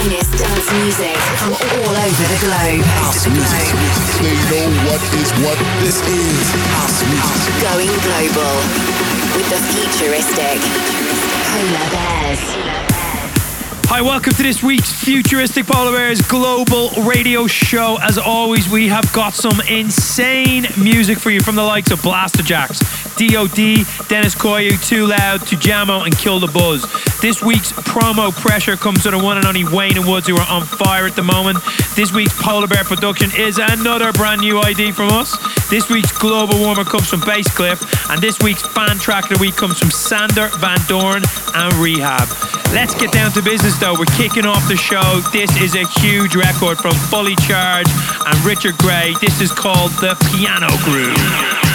finest dance music from all over the globe. They know what is what this is. House music. Going global with the futuristic Polar Bears. Hi, welcome to this week's Futuristic Polar Bears Global Radio Show. As always, we have got some insane music for you from the likes of Blasterjaxx, DOD, Deniz Koyu, TwoLoud, Tujamo, and Kill the Buzz. This week's promo pressure comes to the one and only Wayne and Woods, who are on fire at the moment. This week's Polar Bear production is another brand new ID from us. This week's Global Warmer comes from Bass Kleph, and this week's fan track of the week comes from Sander Van Doorn and R3hab. Let's get down to business though. We're kicking off the show. This is a huge record from Fully Charged and Richard Grey. This is called The Piano Groove.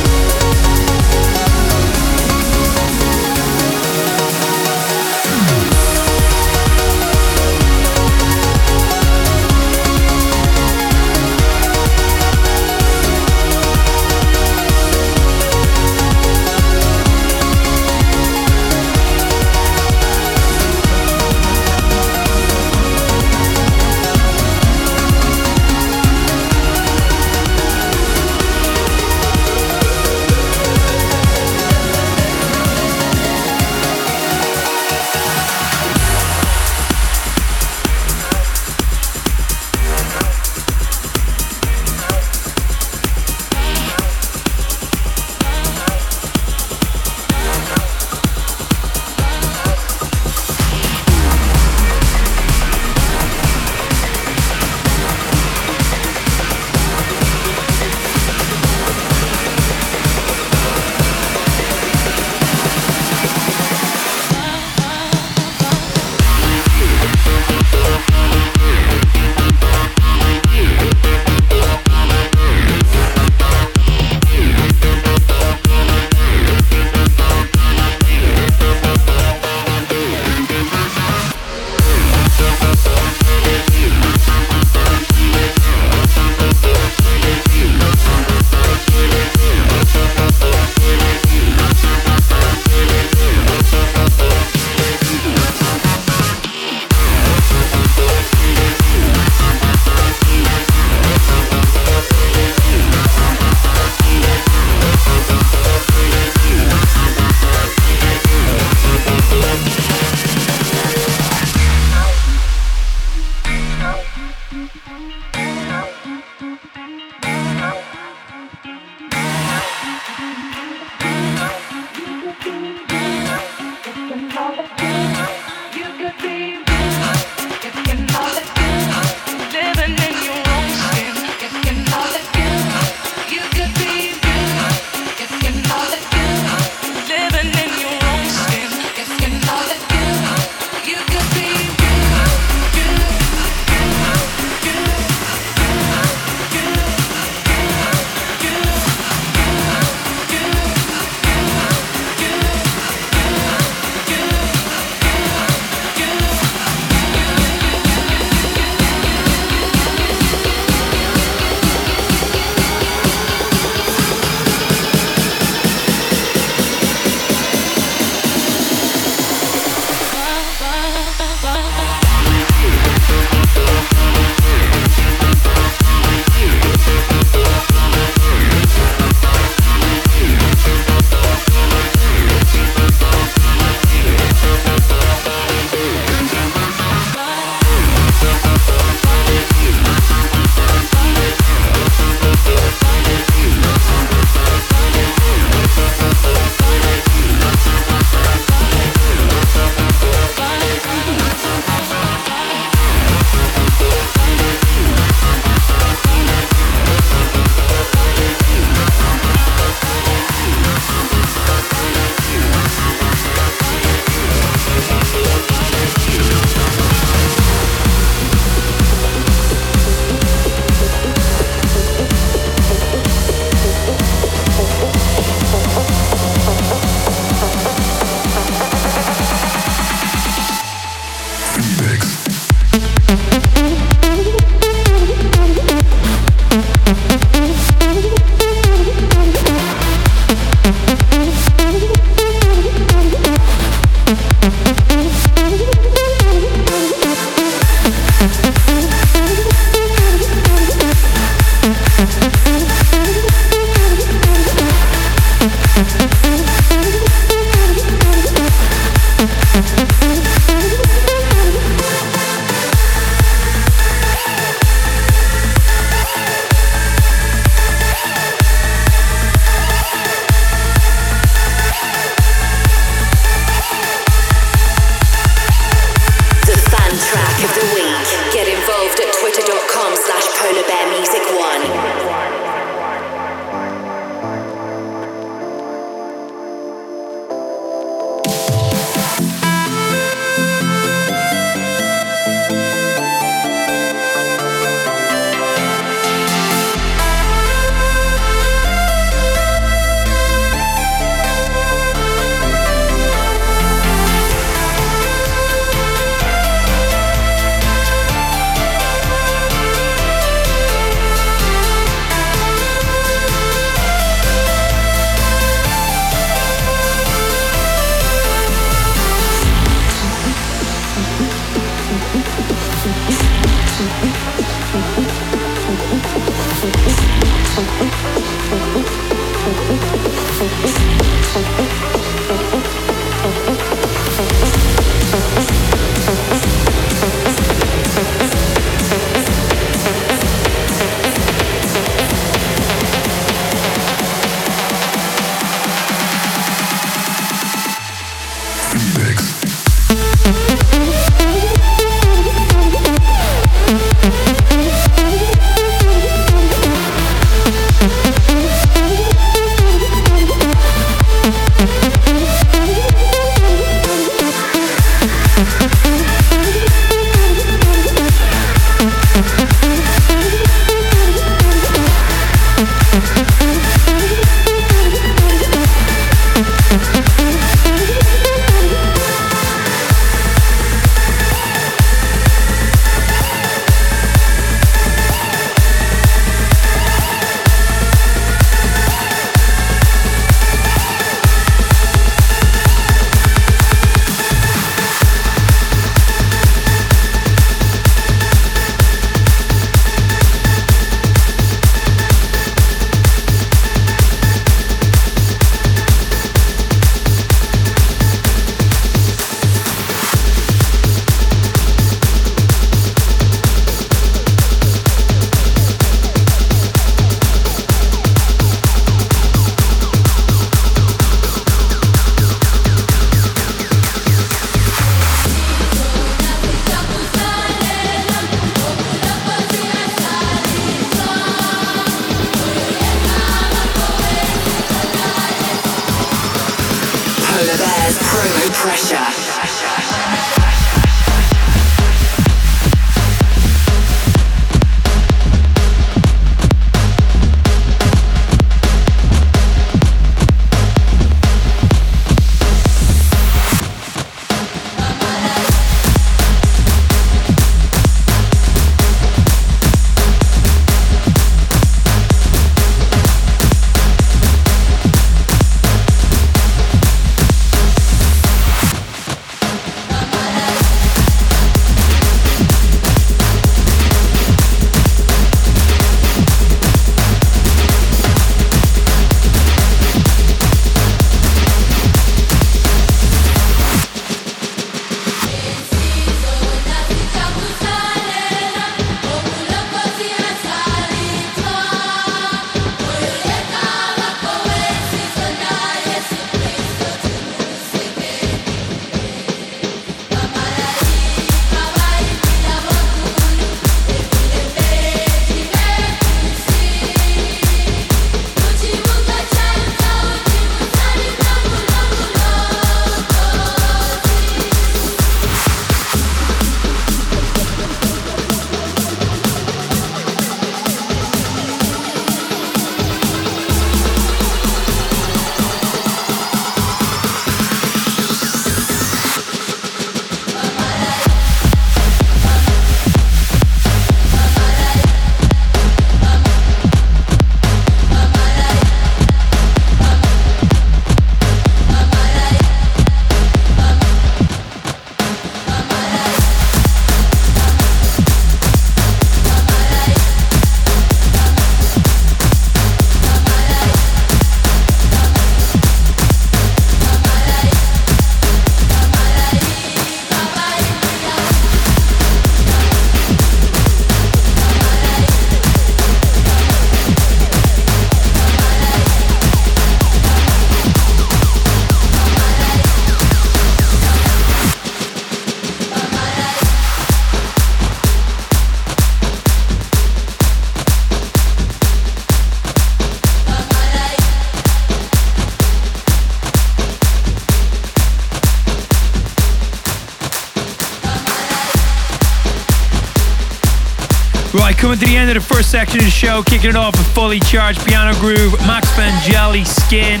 Right, coming to the end of the first section of the show, kicking it off with fully charged piano groove, Max Vangeli, Skin,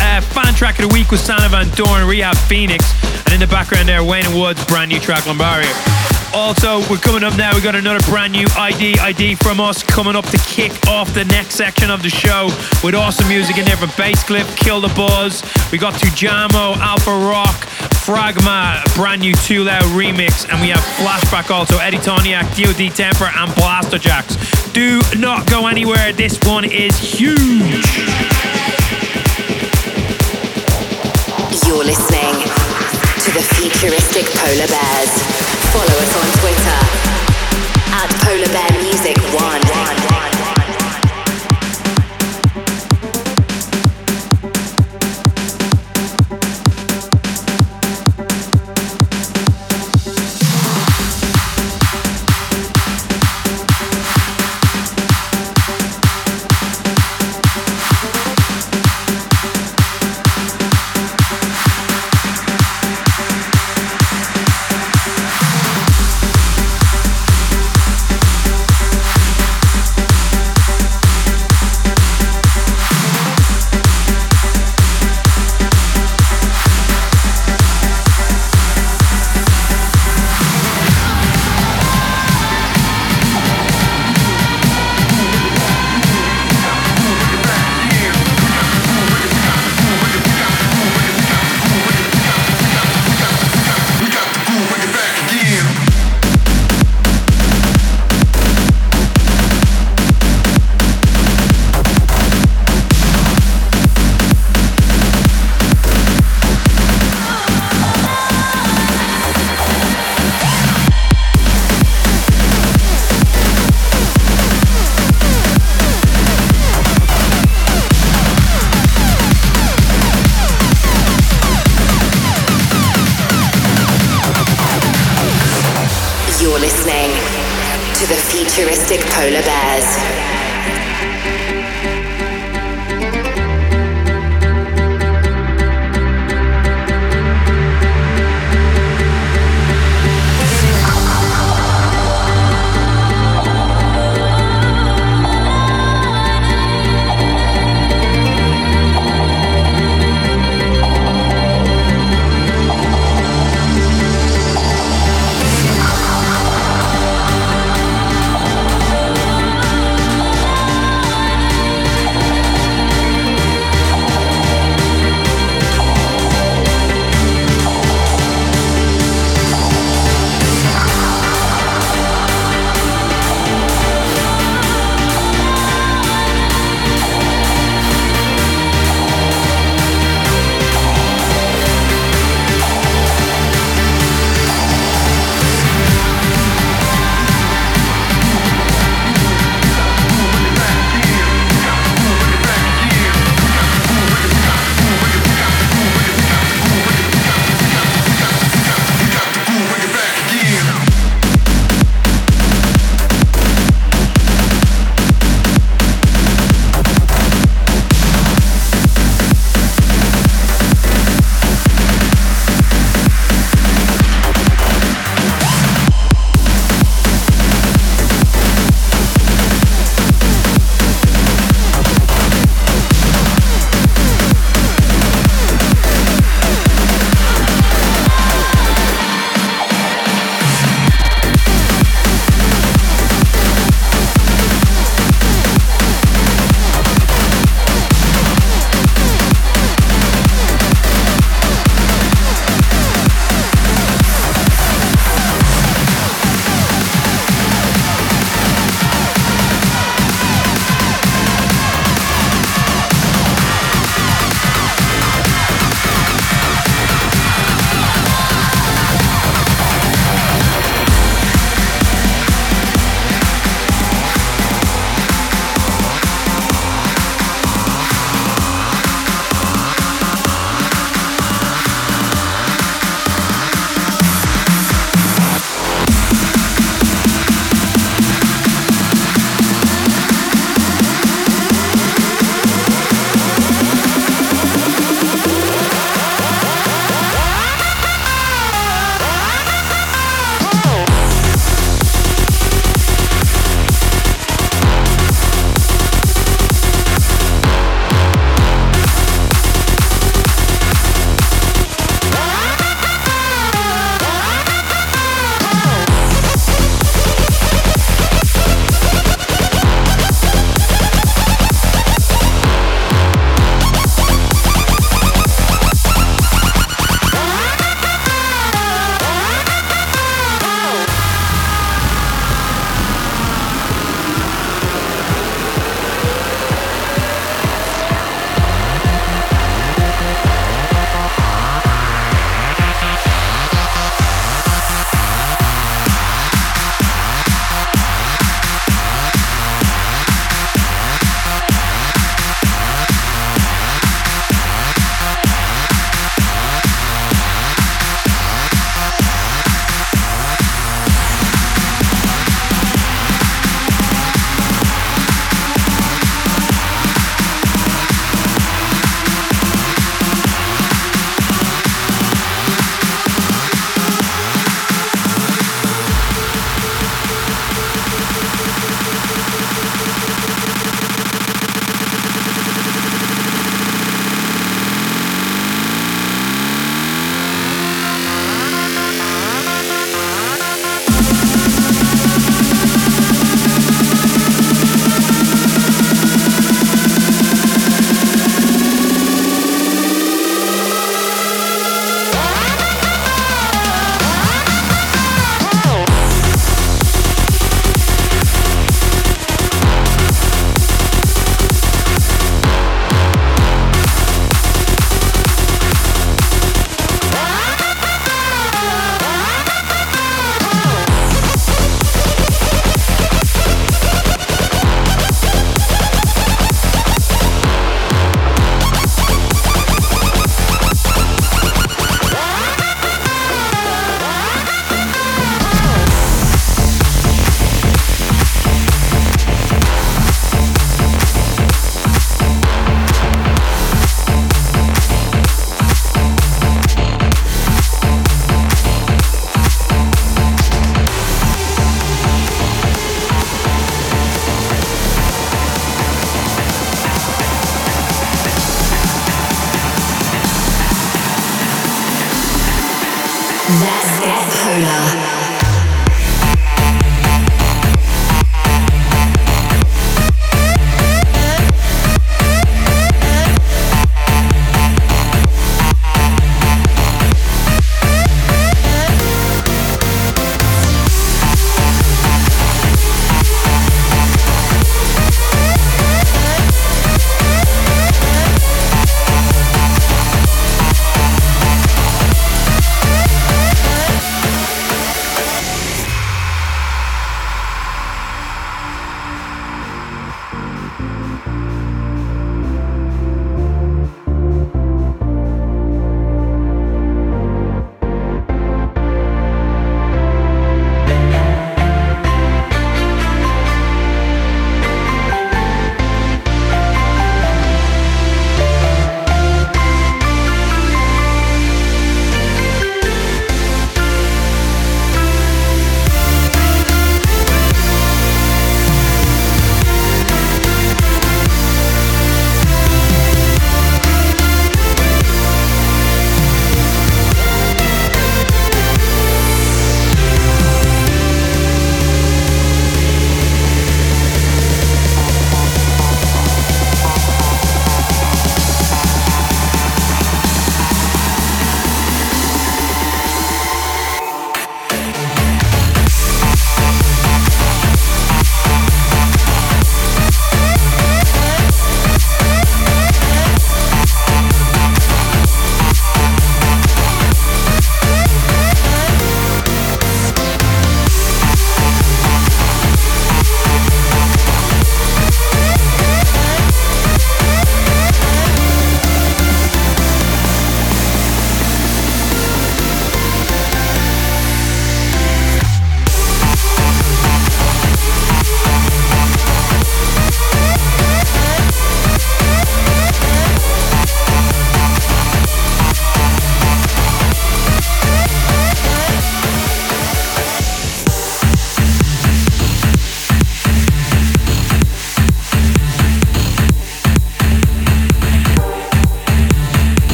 uh, fan track of the week was Sander Van Doorn, R3hab Phoenix, and in the background there, Wayne Woods, brand new track Lambarai. Also, we're coming up now. We got another brand new ID ID from us coming up to kick off the next section of the show with awesome music in there from Bass Kleph, Kill the Buzz. We got Tujamo, Alpharock, Fragma, brand new TwoLoud remix, and we have Flashback also, Eddie Thoneick, DOD Temper, and Blasterjaxx. Do not go anywhere. This one is huge. You're listening to the futuristic Polar Bears. Follow us on Twitter at Polar Bear Music One.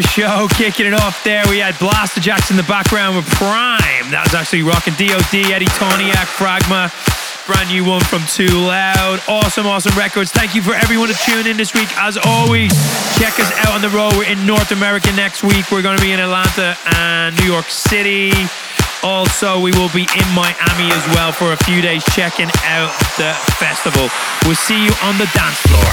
The show. Kicking it off there, we had Blasterjaxx in the background with Prime. That was actually rocking DOD, Eddie Thoneick, Fragma. Brand new one from TwoLoud. Awesome, awesome records. Thank you for everyone to tune in this week. As always, check us out on the road. We're in North America next week. We're going to be in Atlanta and New York City. Also, we will be in Miami as well for a few days checking out the festival. We'll see you on the dance floor.